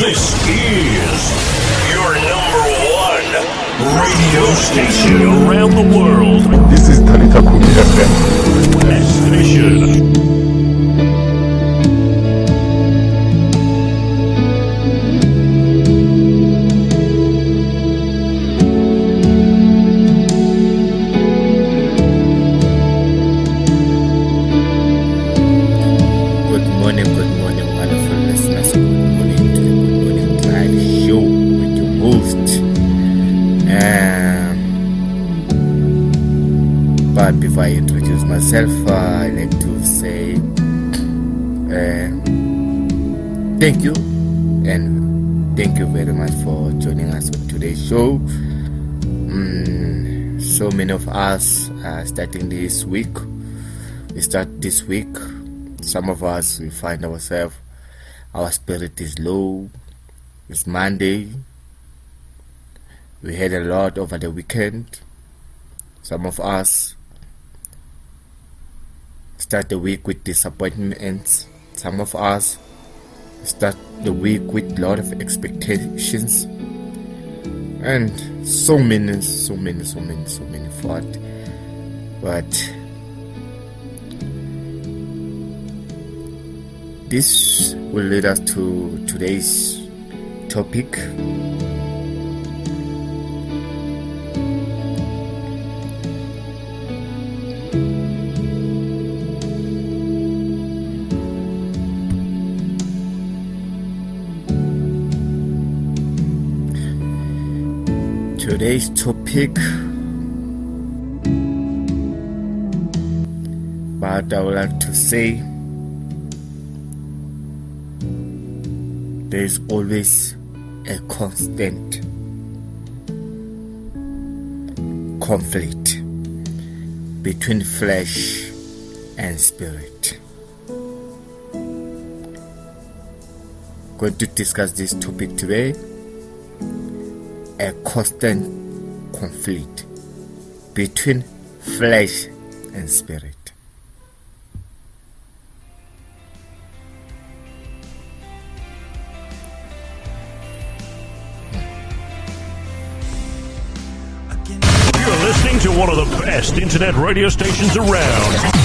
This is your number one radio station around the world. This is Talita Kumi FM. West us are starting this week. We start this week. Some of us we find ourselves our spirit is low. It's monday. We had a lot over the weekend. Some of us start the week with disappointments. Some of us start the week with a lot of expectations and so many so many so many so many fought. but this will lead us to today's topic. Today's topic, but I would like to say there is always a constant conflict between flesh and spirit. Going to discuss this topic today a constant conflict between flesh and spirit. You're listening to one of the best internet radio stations around.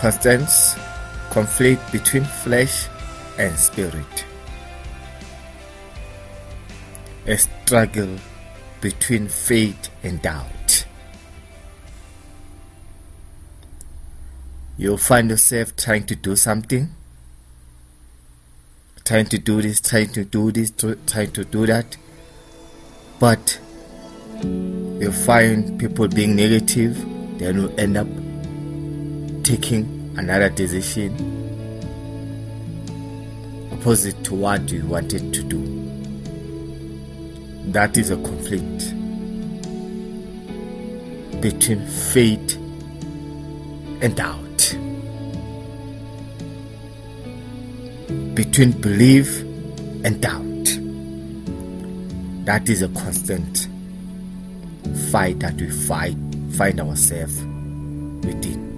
Constant conflict between flesh and spirit, a struggle between faith and doubt. You'll find yourself trying to do something, trying to do this, trying to do this, trying to do that, but you'll find people being negative, then you end up taking another decision opposite to what you wanted to do. That is a conflict between faith and doubt, between belief and doubt. That is a constant fight that we fight, find ourselves within.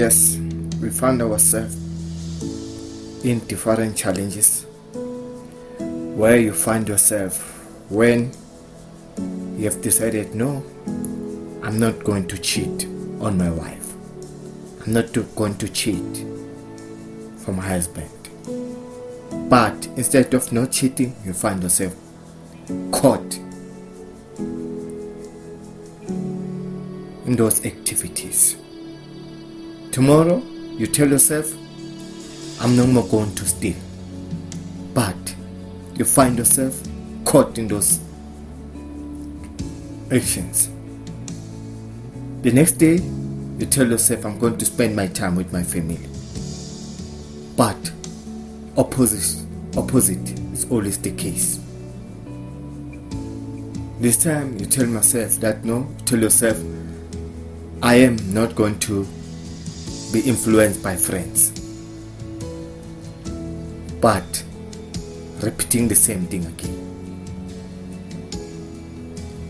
Yes, we find ourselves in different challenges where you find yourself when you have decided, no, I'm not going to cheat on my wife. I'm not going to cheat for my husband. But instead of not cheating, you find yourself caught in those activities. Tomorrow, you tell yourself, I'm no more going to steal. But you find yourself caught in those actions. The next day, you tell yourself, I'm going to spend my time with my family. But opposite, opposite is always the case. This time, you tell myself that no, tell yourself, I am not going to be influenced by friends. But repeating the same thing again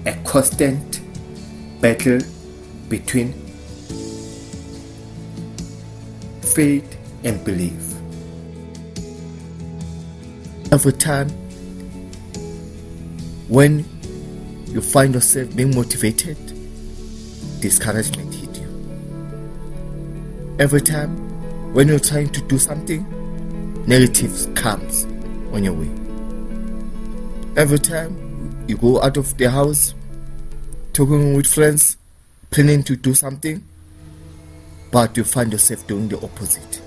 a constant battle between faith and belief. Every time when you find yourself being motivated, discouragement. Every time when you're trying to do something, negatives comes on your way. Every time you go out of the house talking with friends, planning to do something, but you find yourself doing the opposite.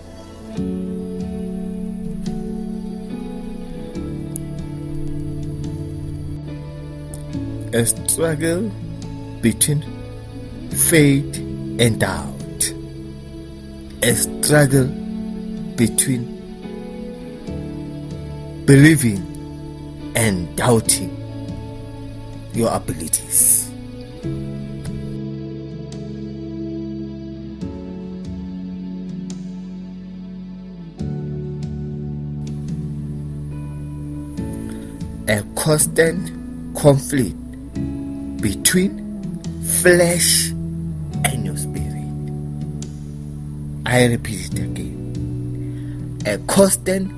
A struggle between faith and doubt. A struggle between believing and doubting your abilities. A constant conflict between flesh I repeat it again. A constant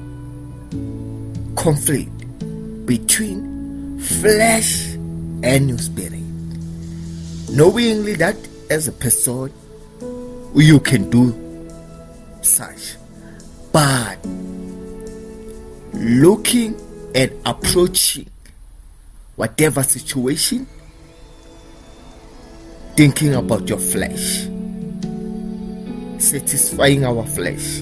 conflict between flesh and your spirit. Knowingly that as a person you can do such, but looking and approaching whatever situation, thinking about your flesh, satisfying our flesh.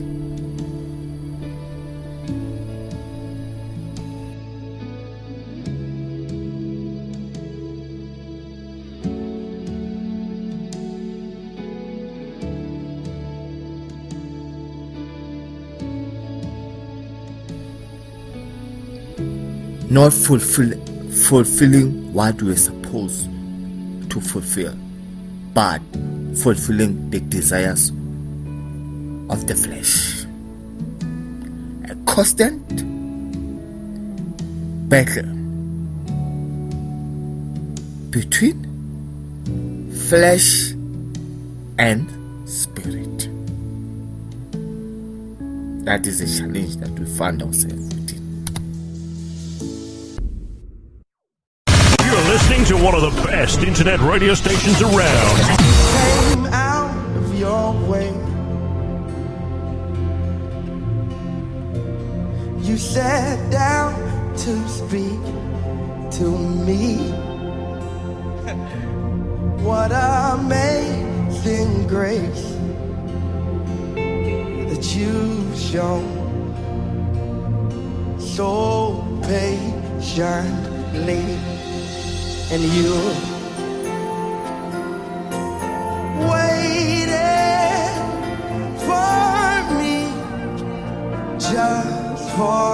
Not fulfill, fulfilling what we're supposed to fulfill, but fulfilling the desires of the flesh. A constant battle between flesh and spirit. That is a challenge that we find ourselves within. You're listening to one of the best internet radio stations around. You sat down to speak to me. What amazing grace that you've shown so patiently, and you just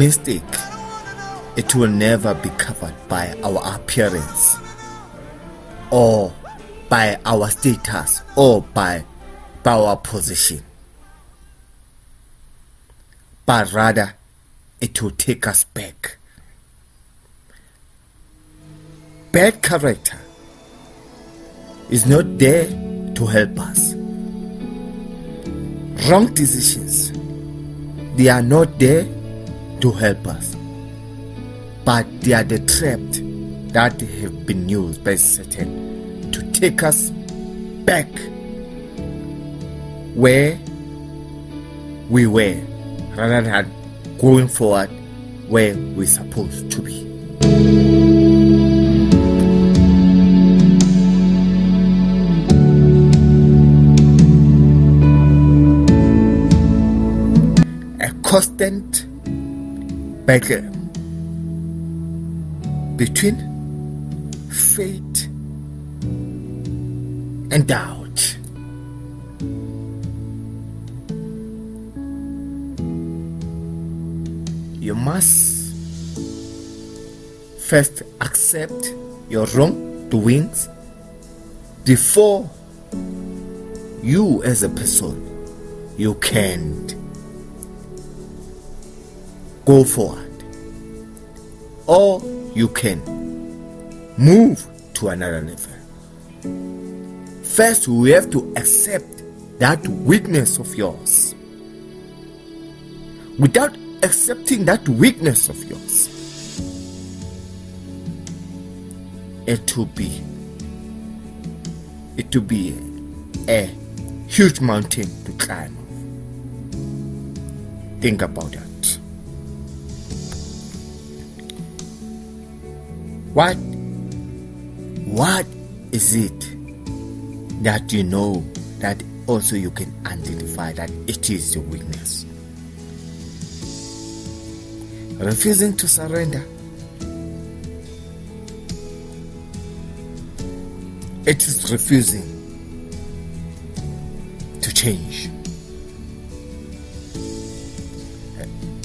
mistake, it will never be covered by our appearance, or by our status, or by, by our position. But rather, it will take us back. Bad character is not there to help us. Wrong decisions, they are not there to help us, but they are the traps that have been used by Satan to take us back where we were rather than going forward where we're supposed to be. A constant battle uh, between faith and doubt. You must first accept your wrongdoings before you as a person you can go forward or you can move to another level first we have to accept that weakness of yours without accepting that weakness of yours it will be it will be a huge mountain to climb. Think about that. What what is it that you know that also you can identify that it is your weakness? Refusing to surrender. It is refusing to change.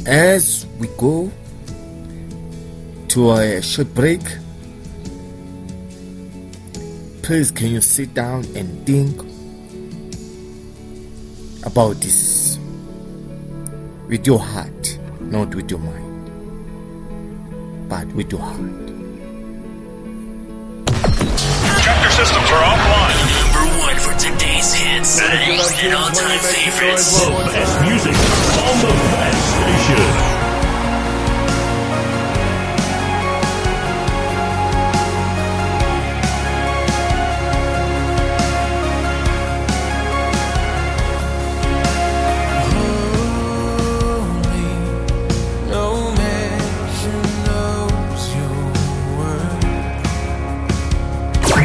As we go to a short break, please can you sit down and think about this with your heart, not with your mind, but with your heart. Tractor systems are offline. Number one for today's hits and all-time favorites. The best music on the best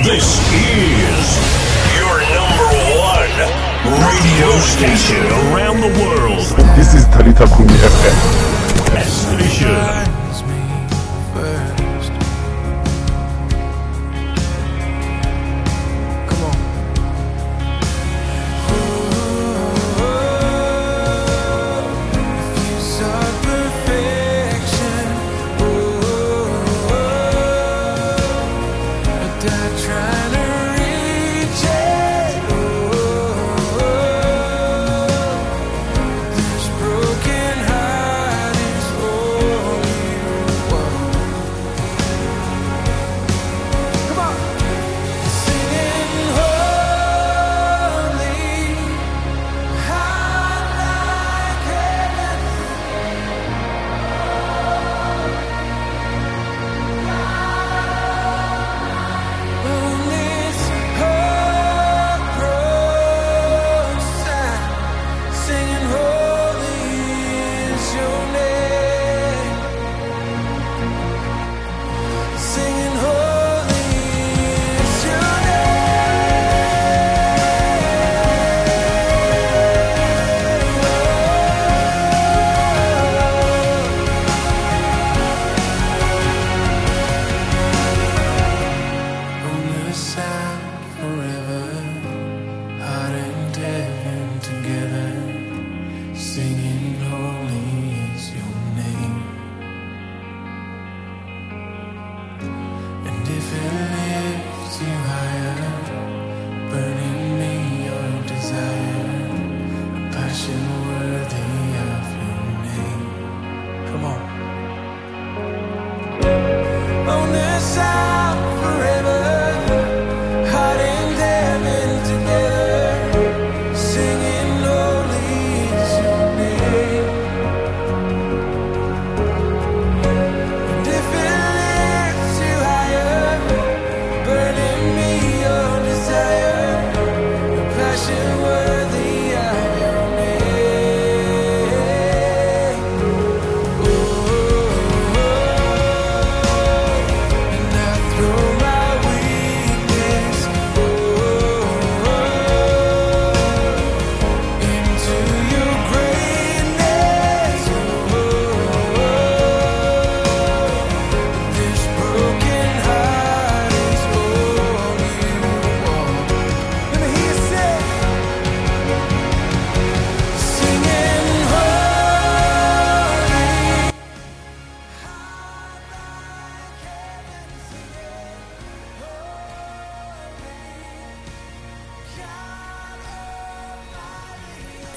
This is your number one radio station around the world. This is Talita Kumi FM. Best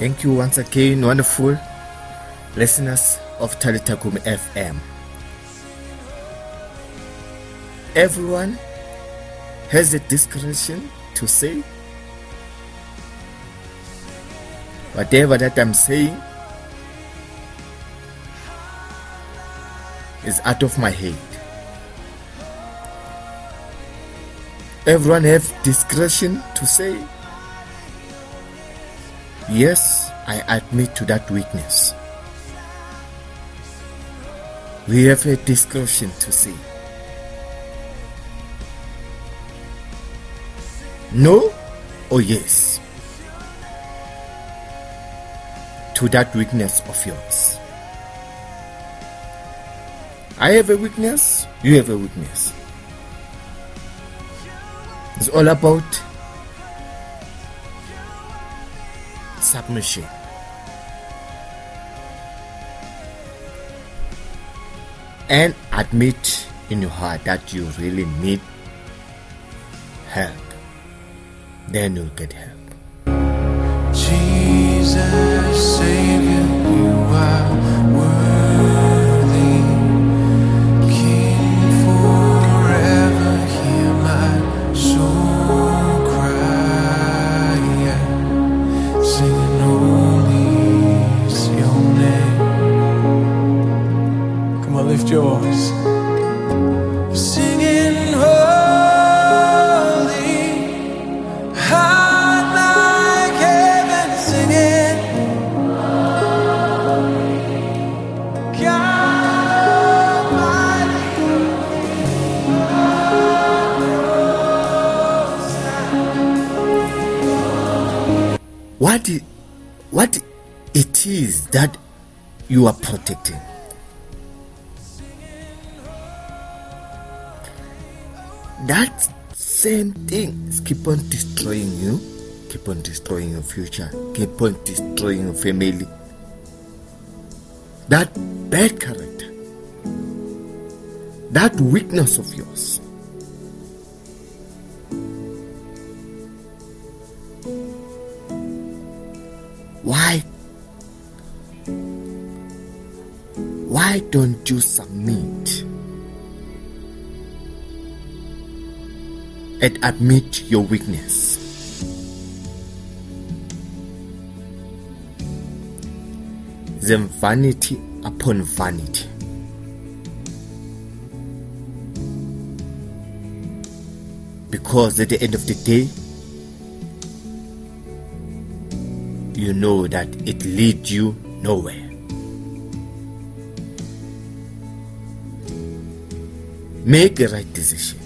Thank you once again, wonderful listeners of Talitakum FM. Everyone has the discretion to say whatever that I'm saying is out of my head. Everyone have discretion to say Yes, I admit to that weakness. We have a discussion to see. No or yes to that weakness of yours. I have a weakness, you have a weakness. It's all about submission. And admit in your heart that you really need help. Then you'll get help. Jesus, Savior, that you are protecting. That same thing is keep on destroying you, keep on destroying your future, keep on destroying your family. That bad character, that weakness of yours. Why don't you submit and admit your weakness? Then vanity upon vanity. Because at the end of the day, you know that it leads you nowhere. Make the right decision.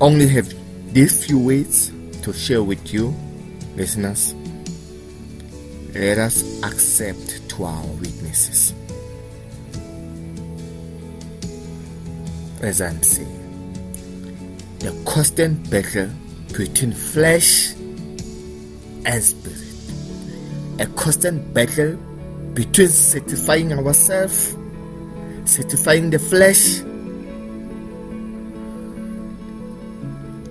Only have these few ways to share with you, listeners. Let us accept to our weaknesses. as I'm saying. The constant battle between flesh and spirit. A constant battle between satisfying ourselves, satisfying the flesh,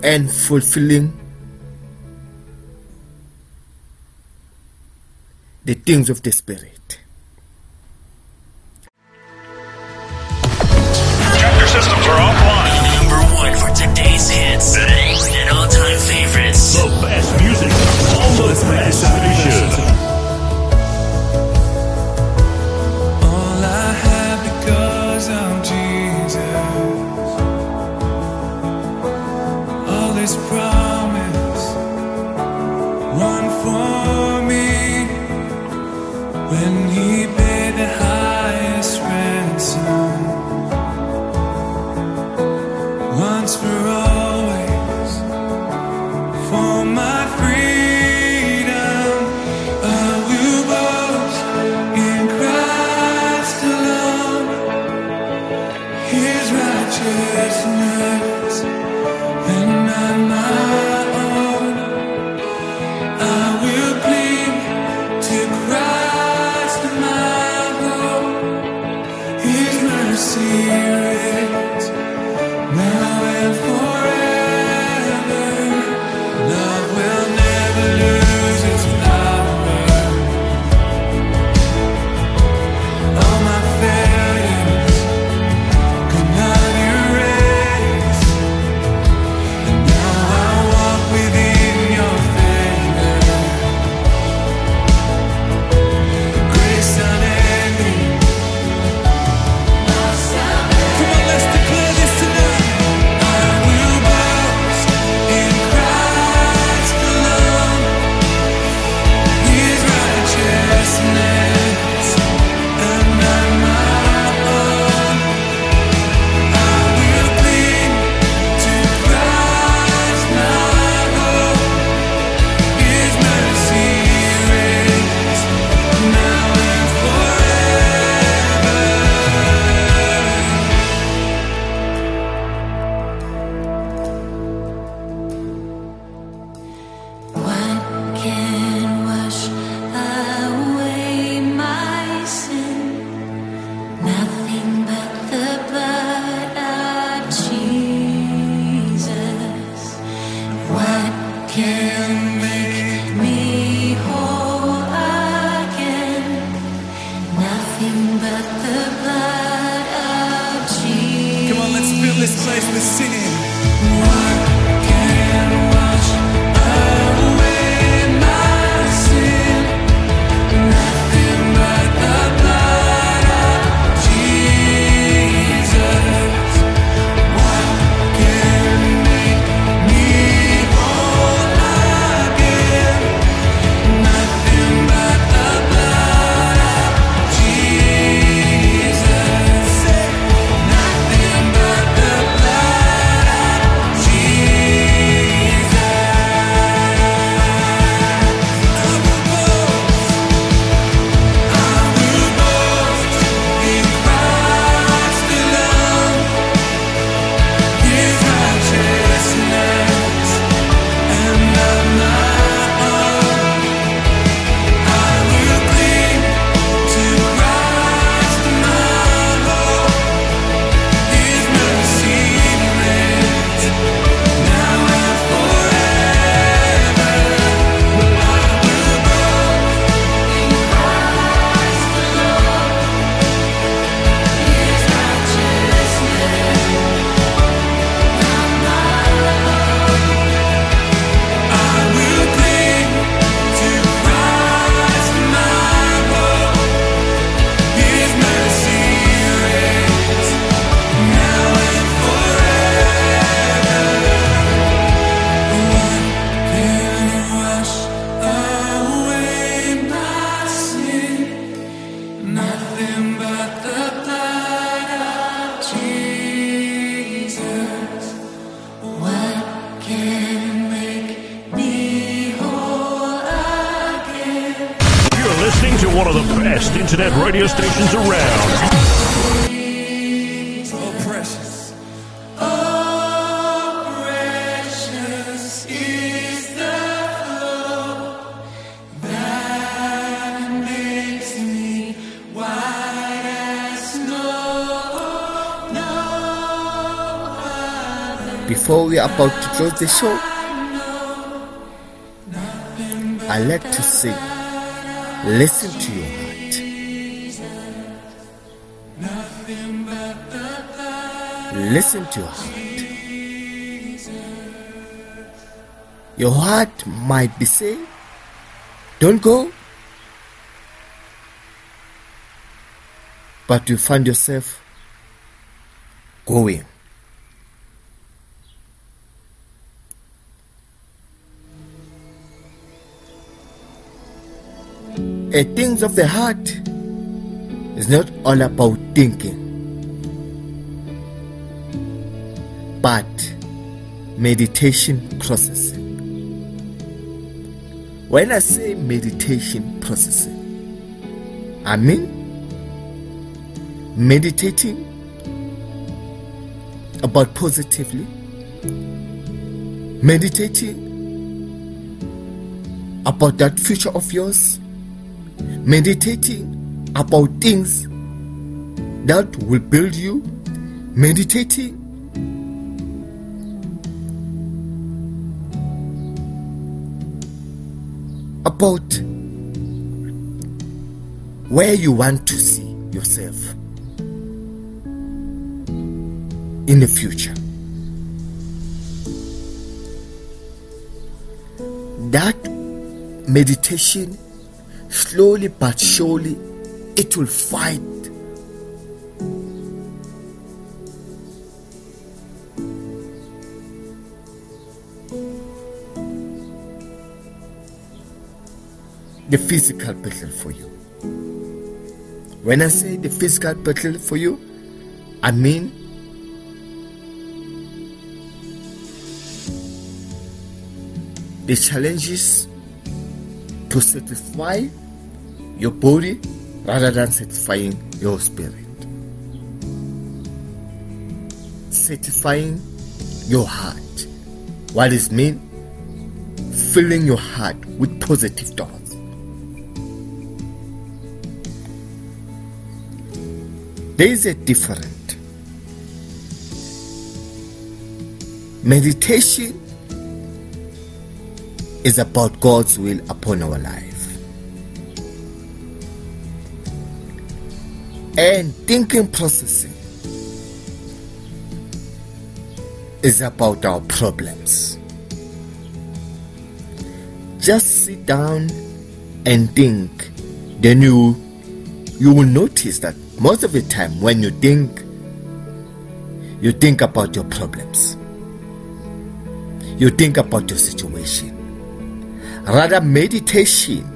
and fulfilling the things of the spirit. One of the best internet radio stations around. About to close the show, I like to say, listen to your heart. Listen to your heart. Your heart might be saying, don't go. But you find yourself going. A things of the heart is not all about thinking, but meditation processing. When I say meditation processing, I mean meditating about positively, meditating about that future of yours, meditating about things that will build you, meditating about where you want to see yourself in the future. That meditation, slowly but surely, it will fight the physical battle for you. When I say the physical battle for you, I mean the challenges to satisfy your body rather than satisfying your spirit. Satisfying your heart. What does mean? Filling your heart with positive thoughts. There is a different meditation is about God's will upon our life. And thinking processing is about our problems. Just sit down and think, then you you will notice that most of the time when you think you think about your problems. You think about your situation. Rather meditation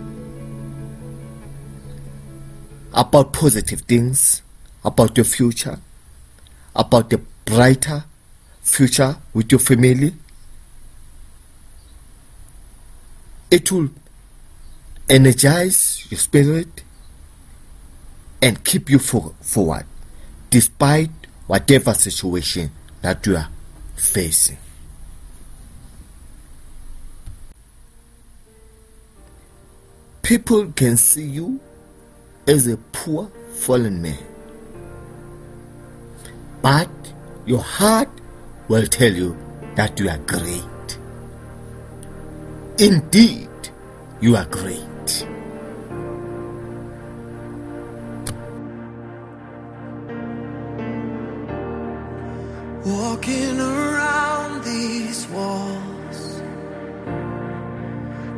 about positive things, about your future, about the brighter future with your family. It will energize your spirit and keep you for, forward despite whatever situation that you are facing. People can see you as a poor fallen man. But your heart will tell you that you are great. Indeed, you are great. Walking around these walls,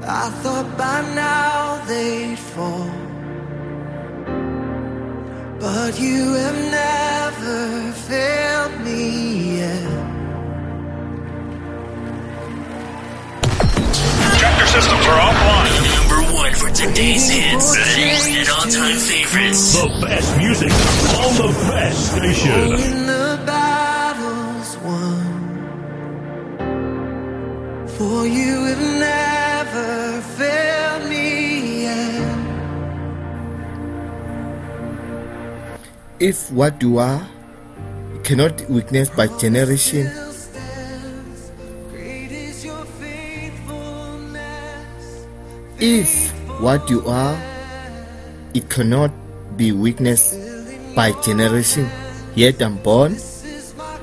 I thought by now they'd fall. But you have never failed me yet. Chapter systems are offline. Number one for today's hits and all-time favorites. The best music on the best station. When the battle's won, for you have never failed If what you are cannot witness by generation, if what you are it cannot be witnessed by generation yet unborn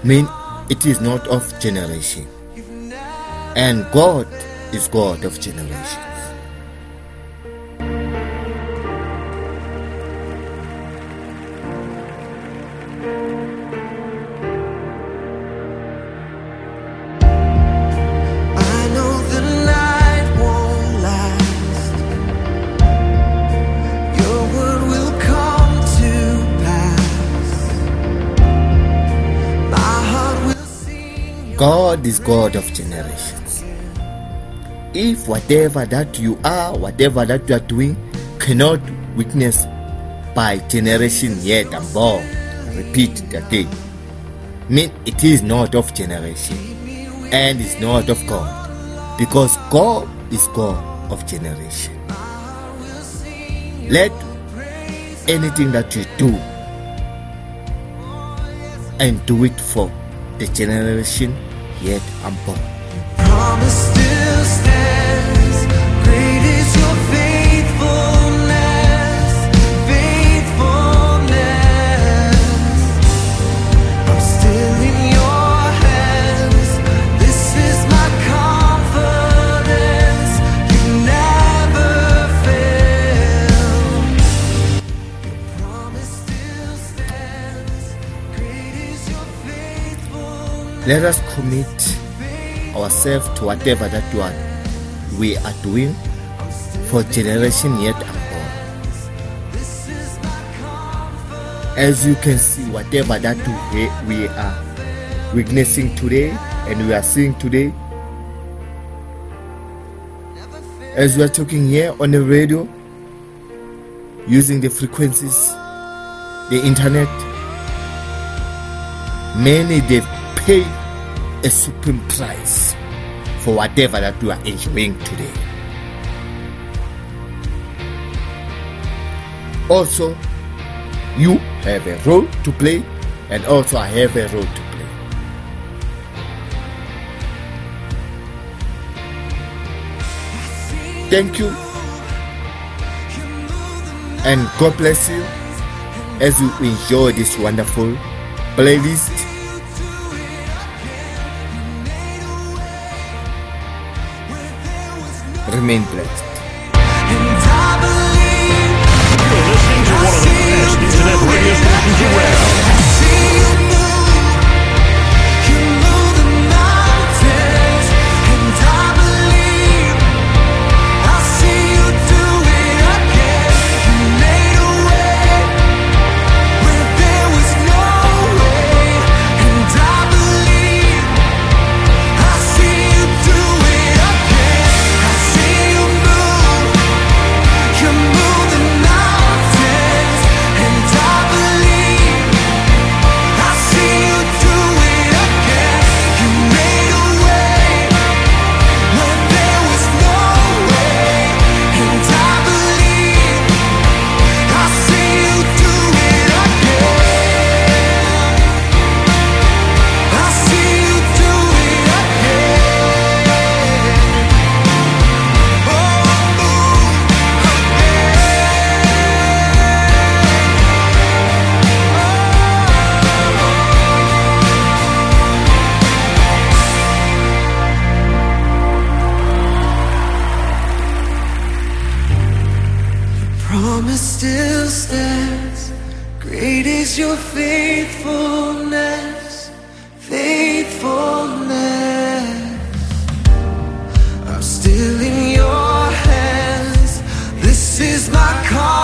mean it is not of generation. And god is god of generations sing. god is god of generations if whatever that you are whatever that you are doing cannot witness by generation yet unborn repeat it again mean it is not of generation and is not of God because God is God of generation. Let anything that you do and do it for the generation yet unborn. Promise Let us commit ourselves to whatever that we are doing for generation yet unborn. As you can see, whatever that we, are witnessing today and we are seeing today, as we are talking here on the radio, using the frequencies, the internet, many they pay a supreme price for whatever that we are enjoying today. Also, you have a role to play, and also I have a role to play. Thank you, and God bless you as you enjoy this wonderful playlist. Remain blessed. You're listening to one of the best internet radio stations around. My confidence.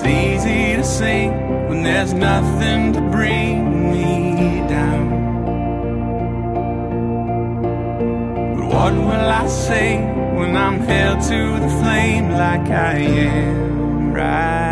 It's easy to sing when there's nothing to bring me down. But what will I say when I'm held to the flame like I am right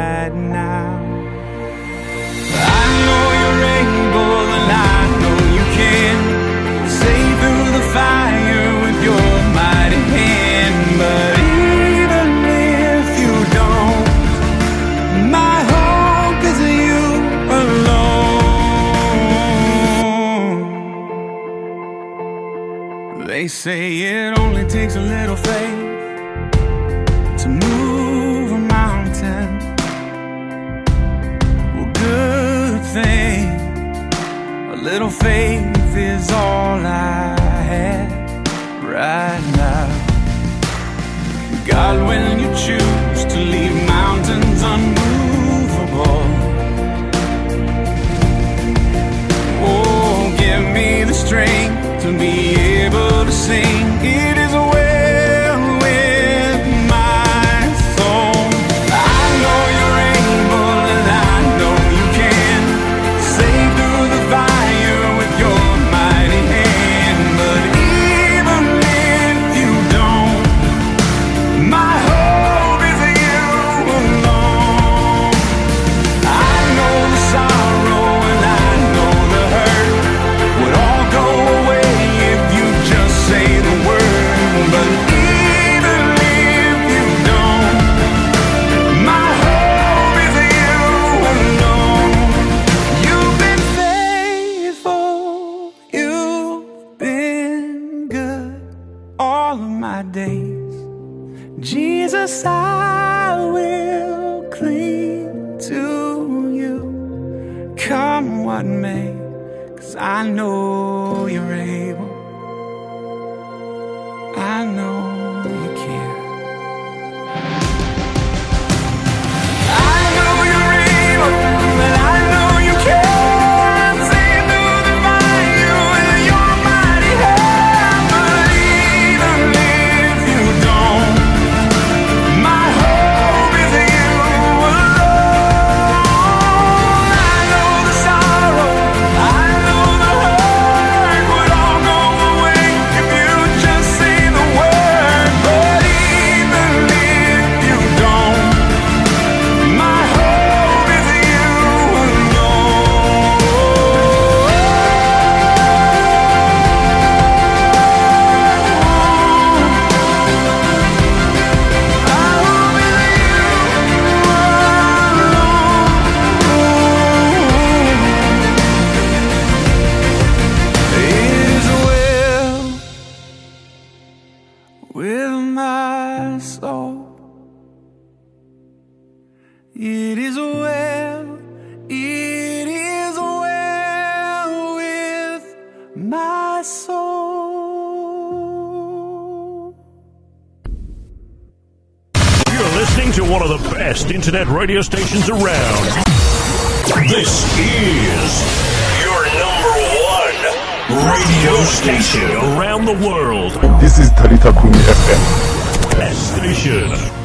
They say it only takes a little faith to move a mountain. Well, good thing. A little faith is all I have right now. God, when you choose to leave mountains unmovable, oh, give me the strength to be able to sing. best internet radio stations around. This is your number one radio station around the world. This is Talita Kumi FM. Best station.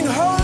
living hope.